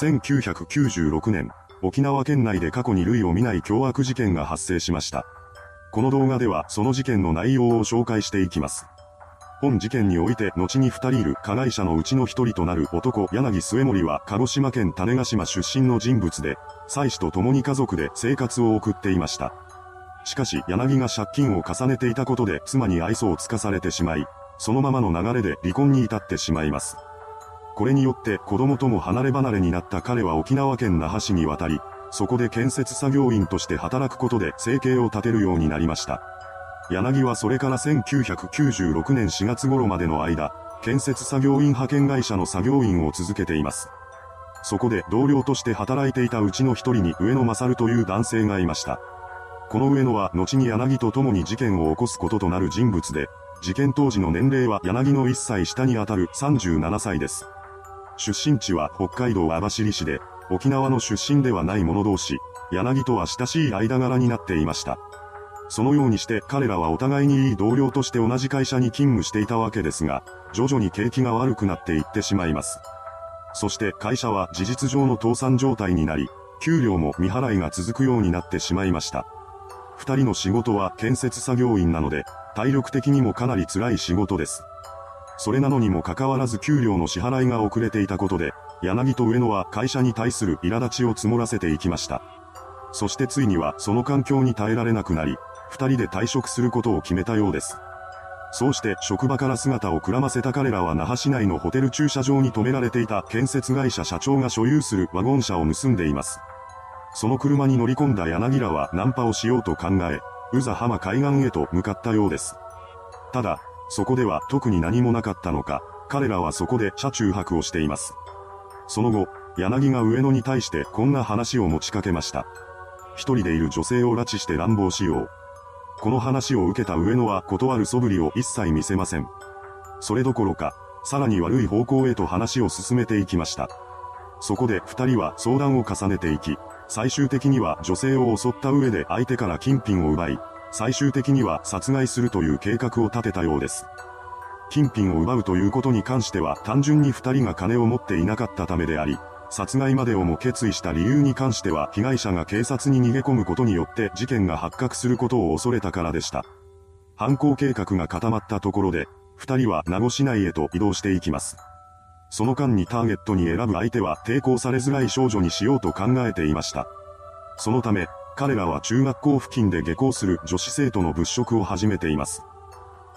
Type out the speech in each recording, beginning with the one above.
1996年、沖縄県内で過去に類を見ない凶悪事件が発生しました。この動画ではその事件の内容を紹介していきます。本事件において後に二人いる加害者のうちの一人となる男柳末森は鹿児島県種子島出身の人物で、妻子と共に家族で生活を送っていました。しかし柳が借金を重ねていたことで妻に愛想をつかされてしまい、そのままの流れで離婚に至ってしまいます。これによって子供とも離れ離れになった彼は沖縄県那覇市に渡り、そこで建設作業員として働くことで生計を立てるようになりました。柳はそれから1996年4月頃までの間、建設作業員派遣会社の作業員を続けています。そこで同僚として働いていたうちの一人に上野勝という男性がいました。この上野は後に柳と共に事件を起こすこととなる人物で、事件当時の年齢は柳の1歳下にあたる37歳です。出身地は北海道網走市で、沖縄の出身ではない者同士、柳とは親しい間柄になっていました。そのようにして彼らはお互いにいい同僚として同じ会社に勤務していたわけですが、徐々に景気が悪くなっていってしまいます。そして会社は事実上の倒産状態になり、給料も未払いが続くようになってしまいました。二人の仕事は建設作業員なので、体力的にもかなり辛い仕事です。それなのにもかかわらず給料の支払いが遅れていたことで、柳と上野は会社に対する苛立ちを積もらせていきました。そしてついにはその環境に耐えられなくなり、二人で退職することを決めたようです。そうして職場から姿をくらませた彼らは那覇市内のホテル駐車場に止められていた建設会社社長が所有するワゴン車を盗んでいます。その車に乗り込んだ柳らはナンパをしようと考え、宇佐浜海岸へと向かったようです。ただ、そこでは特に何もなかったのか、彼らはそこで車中泊をしています。その後、柳が上野に対してこんな話を持ちかけました。一人でいる女性を拉致して乱暴しよう。この話を受けた上野は断る素振りを一切見せません。それどころか、さらに悪い方向へと話を進めていきました。そこで二人は相談を重ねていき、最終的には女性を襲った上で相手から金品を奪い、最終的には殺害するという計画を立てたようです。金品を奪うということに関しては単純に二人が金を持っていなかったためであり、殺害までをも決意した理由に関しては被害者が警察に逃げ込むことによって事件が発覚することを恐れたからでした。犯行計画が固まったところで、二人は名護市内へと移動していきます。その間にターゲットに選ぶ相手は抵抗されづらい少女にしようと考えていました。そのため、彼らは中学校付近で下校する女子生徒の物色を始めています。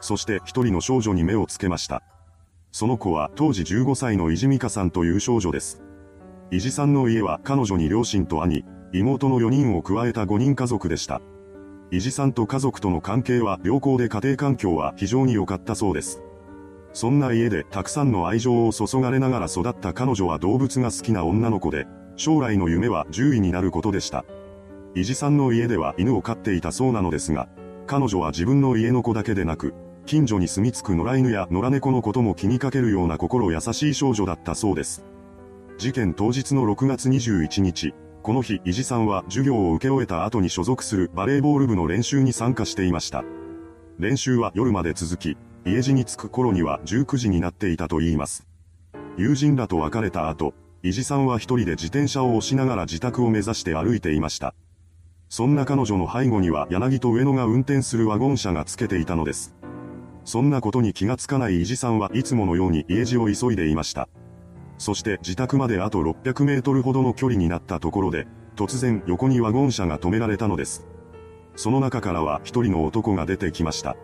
そして一人の少女に目をつけました。その子は当時15歳のいじみかさんという少女です。伊地さんの家は彼女に両親と兄、妹の4人を加えた5人家族でした。伊地さんと家族との関係は良好で家庭環境は非常に良かったそうです。そんな家でたくさんの愛情を注がれながら育った彼女は動物が好きな女の子で、将来の夢は獣医になることでした。伊地さんの家では犬を飼っていたそうなのですが、彼女は自分の家の子だけでなく、近所に住み着く野良犬や野良猫のことも気にかけるような心優しい少女だったそうです。事件当日の6月21日、この日、伊地さんは授業を受け終えた後に所属するバレーボール部の練習に参加していました。練習は夜まで続き、家路に着く頃には19時になっていたと言います。友人らと別れた後、伊地さんは一人で自転車を押しながら自宅を目指して歩いていました。そんな彼女の背後には柳と上野が運転するワゴン車がつけていたのです。そんなことに気がつかない伊地さんはいつものように家路を急いでいました。そして自宅まであと600メートルほどの距離になったところで、突然横にワゴン車が止められたのです。その中からは一人の男が出てきました。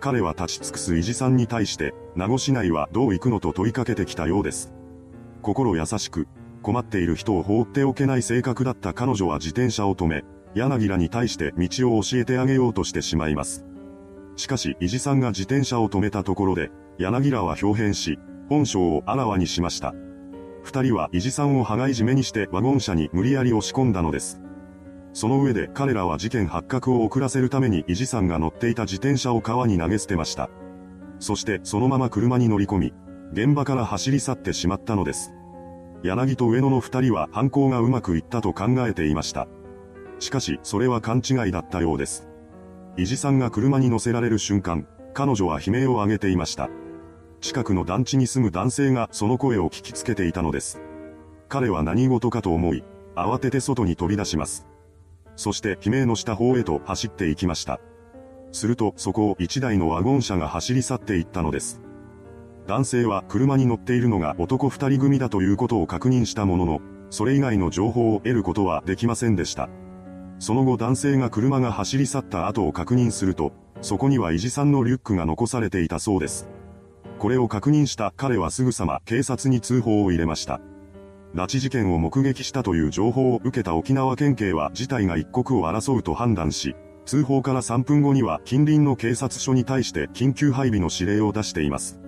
彼は立ち尽くす伊地さんに対して、名護市内はどう行くのと問いかけてきたようです。心優しく、困っている人を放っておけない性格だった彼女は自転車を止め、柳らに対して道を教えてあげようとしてしまいます。しかし、伊地さんが自転車を止めたところで、柳らは表変し、本性をあらわにしました。二人は伊地さんを羽交い締めにしてワゴン車に無理やり押し込んだのです。その上で彼らは事件発覚を遅らせるために伊地さんが乗っていた自転車を川に投げ捨てました。そしてそのまま車に乗り込み、現場から走り去ってしまったのです。柳と上野の二人は犯行がうまくいったと考えていました。しかし、それは勘違いだったようです。伊地さんが車に乗せられる瞬間、彼女は悲鳴を上げていました。近くの団地に住む男性がその声を聞きつけていたのです。彼は何事かと思い、慌てて外に飛び出します。そして悲鳴のした方へと走っていきました。するとそこを一台のワゴン車が走り去っていったのです。男性は車に乗っているのが男二人組だということを確認したものの、それ以外の情報を得ることはできませんでした。その後男性が車が走り去った後を確認すると、そこにはイジさんのリュックが残されていたそうです。これを確認した彼はすぐさま警察に通報を入れました。拉致事件を目撃したという情報を受けた沖縄県警は事態が一刻を争うと判断し、通報から3分後には近隣の警察署に対して緊急配備の指令を出しています。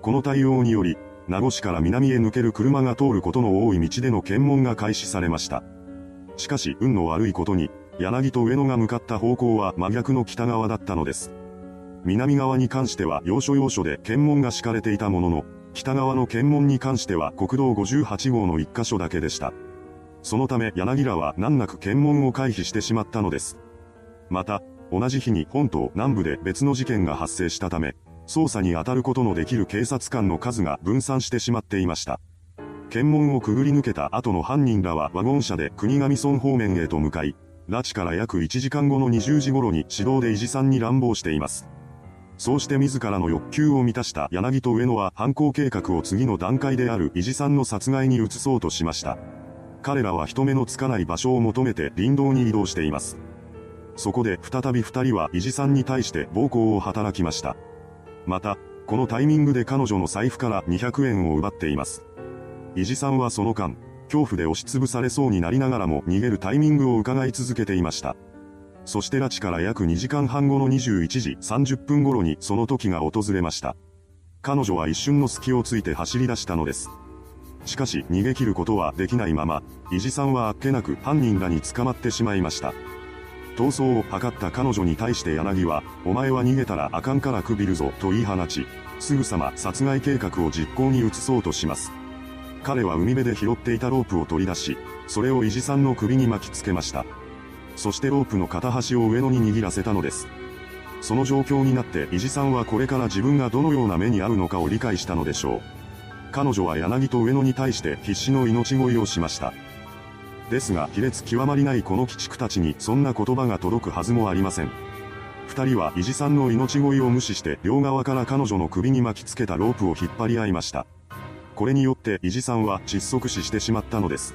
この対応により、名護市から南へ抜ける車が通ることの多い道での検問が開始されました。しかし運の悪いことに、柳と上野が向かった方向は真逆の北側だったのです。南側に関しては要所要所で検問が敷かれていたものの、北側の検問に関しては国道58号の1箇所だけでした。そのため柳らは難なく検問を回避してしまったのです。また、同じ日に本島南部で別の事件が発生したため、捜査に当たることのできる警察官の数が分散してしまっていました。検問をくぐり抜けた後の犯人らはワゴン車で国頭村方面へと向かい、拉致から約1時間後の20時頃に指導で維持さんに乱暴しています。そうして自らの欲求を満たした柳と上野は犯行計画を次の段階である維持さんの殺害に移そうとしました。彼らは人目のつかない場所を求めて林道に移動しています。そこで再び二人は維持さんに対して暴行を働きました。また、このタイミングで彼女の財布から200円を奪っています。維持さんはその間、恐怖で押しつぶされそうになりながらも逃げるタイミングを伺い続けていました。そして拉致から約2時間半後の21時30分頃にその時が訪れました。彼女は一瞬の隙をついて走り出したのです。しかし逃げ切ることはできないまま、伊地さんはあっけなく犯人らに捕まってしまいました。逃走を図った彼女に対して柳は、お前は逃げたらあかんからくびるぞと言い放ち、すぐさま殺害計画を実行に移そうとします。彼は海辺で拾っていたロープを取り出し、それを伊地さんの首に巻きつけました。そしてロープの片端を上野に握らせたのです。その状況になって伊地さんはこれから自分がどのような目に遭うのかを理解したのでしょう。彼女は柳と上野に対して必死の命乞いをしました。ですが卑劣極まりないこの鬼畜たちにそんな言葉が届くはずもありません。二人は伊地さんの命乞いを無視して両側から彼女の首に巻きつけたロープを引っ張り合いました。これによって伊地さんは窒息死してしまったのです。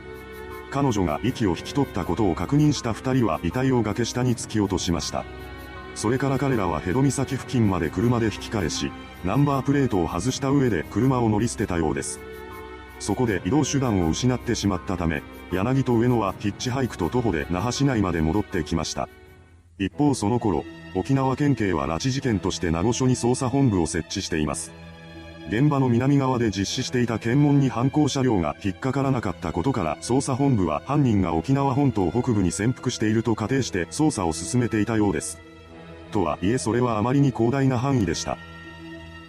彼女が息を引き取ったことを確認した二人は遺体を崖下に突き落としました。それから彼らはヘド岬付近まで車で引き返し、ナンバープレートを外した上で車を乗り捨てたようです。そこで移動手段を失ってしまったため、柳と上野はヒッチハイクと徒歩で那覇市内まで戻ってきました。一方その頃、沖縄県警は拉致事件として名護署に捜査本部を設置しています。現場の南側で実施していた検問に犯行車両が引っかからなかったことから捜査本部は犯人が沖縄本島北部に潜伏していると仮定して捜査を進めていたようです。とはいえそれはあまりに広大な範囲でした。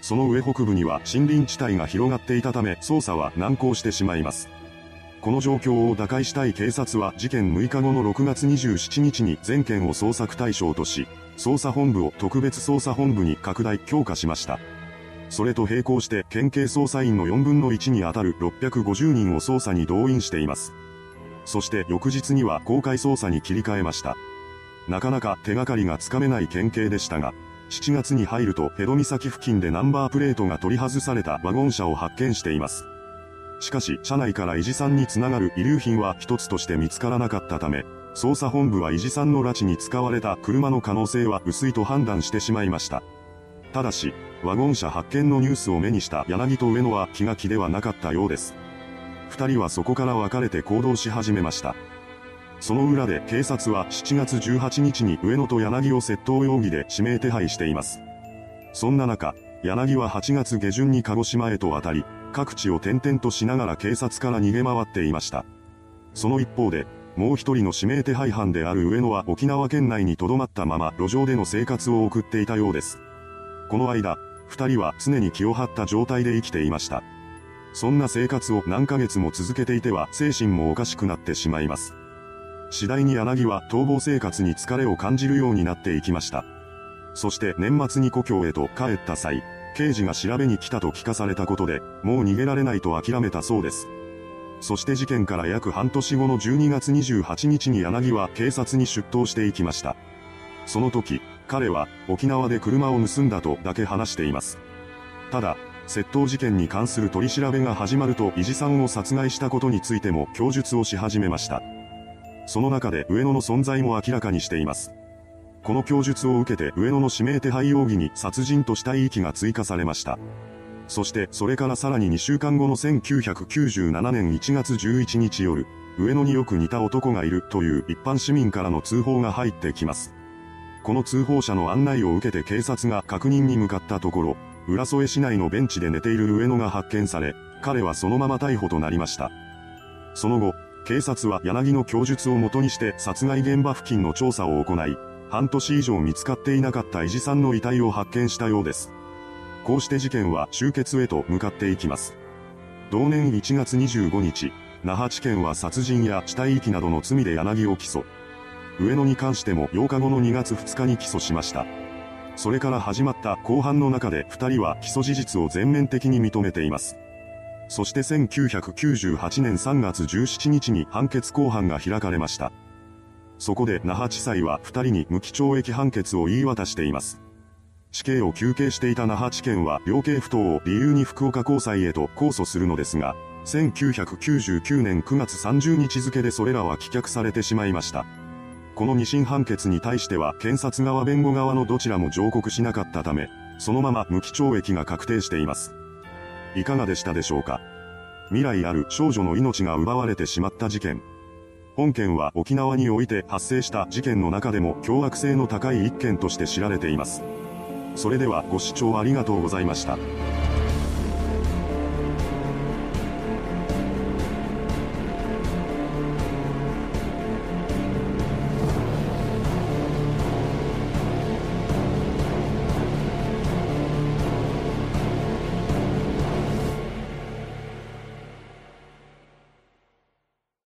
その上北部には森林地帯が広がっていたため捜査は難航してしまいます。この状況を打開したい警察は事件6日後の6月27日に全県を捜索対象とし、捜査本部を特別捜査本部に拡大強化しました。それと並行して県警捜査員の4分の1に当たる650人を捜査に動員しています。そして翌日には公開捜査に切り替えました。なかなか手がかりがつかめない県警でしたが、7月に入るとヘド岬付近でナンバープレートが取り外されたワゴン車を発見しています。しかし、車内から維持さんにつながる遺留品は一つとして見つからなかったため、捜査本部は維持さんの拉致に使われた車の可能性は薄いと判断してしまいました。ただし、ワゴン車発見のニュースを目にした柳と上野は気が気ではなかったようです。二人はそこから別れて行動し始めました。その裏で警察は7月18日に上野と柳を窃盗容疑で指名手配しています。そんな中、柳は8月下旬に鹿児島へと渡り、各地を転々としながら警察から逃げ回っていました。その一方で、もう一人の指名手配犯である上野は沖縄県内に留まったまま路上での生活を送っていたようです。この間、二人は常に気を張った状態で生きていました。そんな生活を何ヶ月も続けていては精神もおかしくなってしまいます。次第に柳は逃亡生活に疲れを感じるようになっていきました。そして年末に故郷へと帰った際、刑事が調べに来たと聞かされたことで、もう逃げられないと諦めたそうです。そして事件から約半年後の12月28日に柳は警察に出頭していきました。その時、彼は沖縄で車を盗んだとだけ話しています。ただ、窃盗事件に関する取り調べが始まると、伊地さんを殺害したことについても供述をし始めました。その中で上野の存在も明らかにしています。この供述を受けて上野の指名手配容疑に殺人と死体遺棄が追加されました。そしてそれからさらに2週間後の1997年1月11日夜、上野によく似た男がいるという一般市民からの通報が入ってきます。この通報者の案内を受けて警察が確認に向かったところ、浦添市内のベンチで寝ている上野が発見され、彼はそのまま逮捕となりました。その後、警察は柳の供述をもとにして殺害現場付近の調査を行い、半年以上見つかっていなかった伊地さんの遺体を発見したようです。こうして事件は終結へと向かっていきます。同年1月25日、那覇地検は殺人や死体遺棄などの罪で柳を起訴。上野に関しても8日後の2月2日に起訴しました。それから始まった後半の中で2人は起訴事実を全面的に認めています。そして1998年3月17日に判決公判が開かれました。そこで那覇地裁は2人に無期懲役判決を言い渡しています。死刑を求刑していた那覇地検は量刑不当を理由に福岡高裁へと控訴するのですが、1999年9月30日付でそれらは棄却されてしまいました。この二審判決に対しては検察側弁護側のどちらも上告しなかったため、そのまま無期懲役が確定しています。いかがでしたでしょうか？未来ある少女の命が奪われてしまった事件。本件は沖縄において発生した事件の中でも凶悪性の高い一件として知られています。それではご視聴ありがとうございました。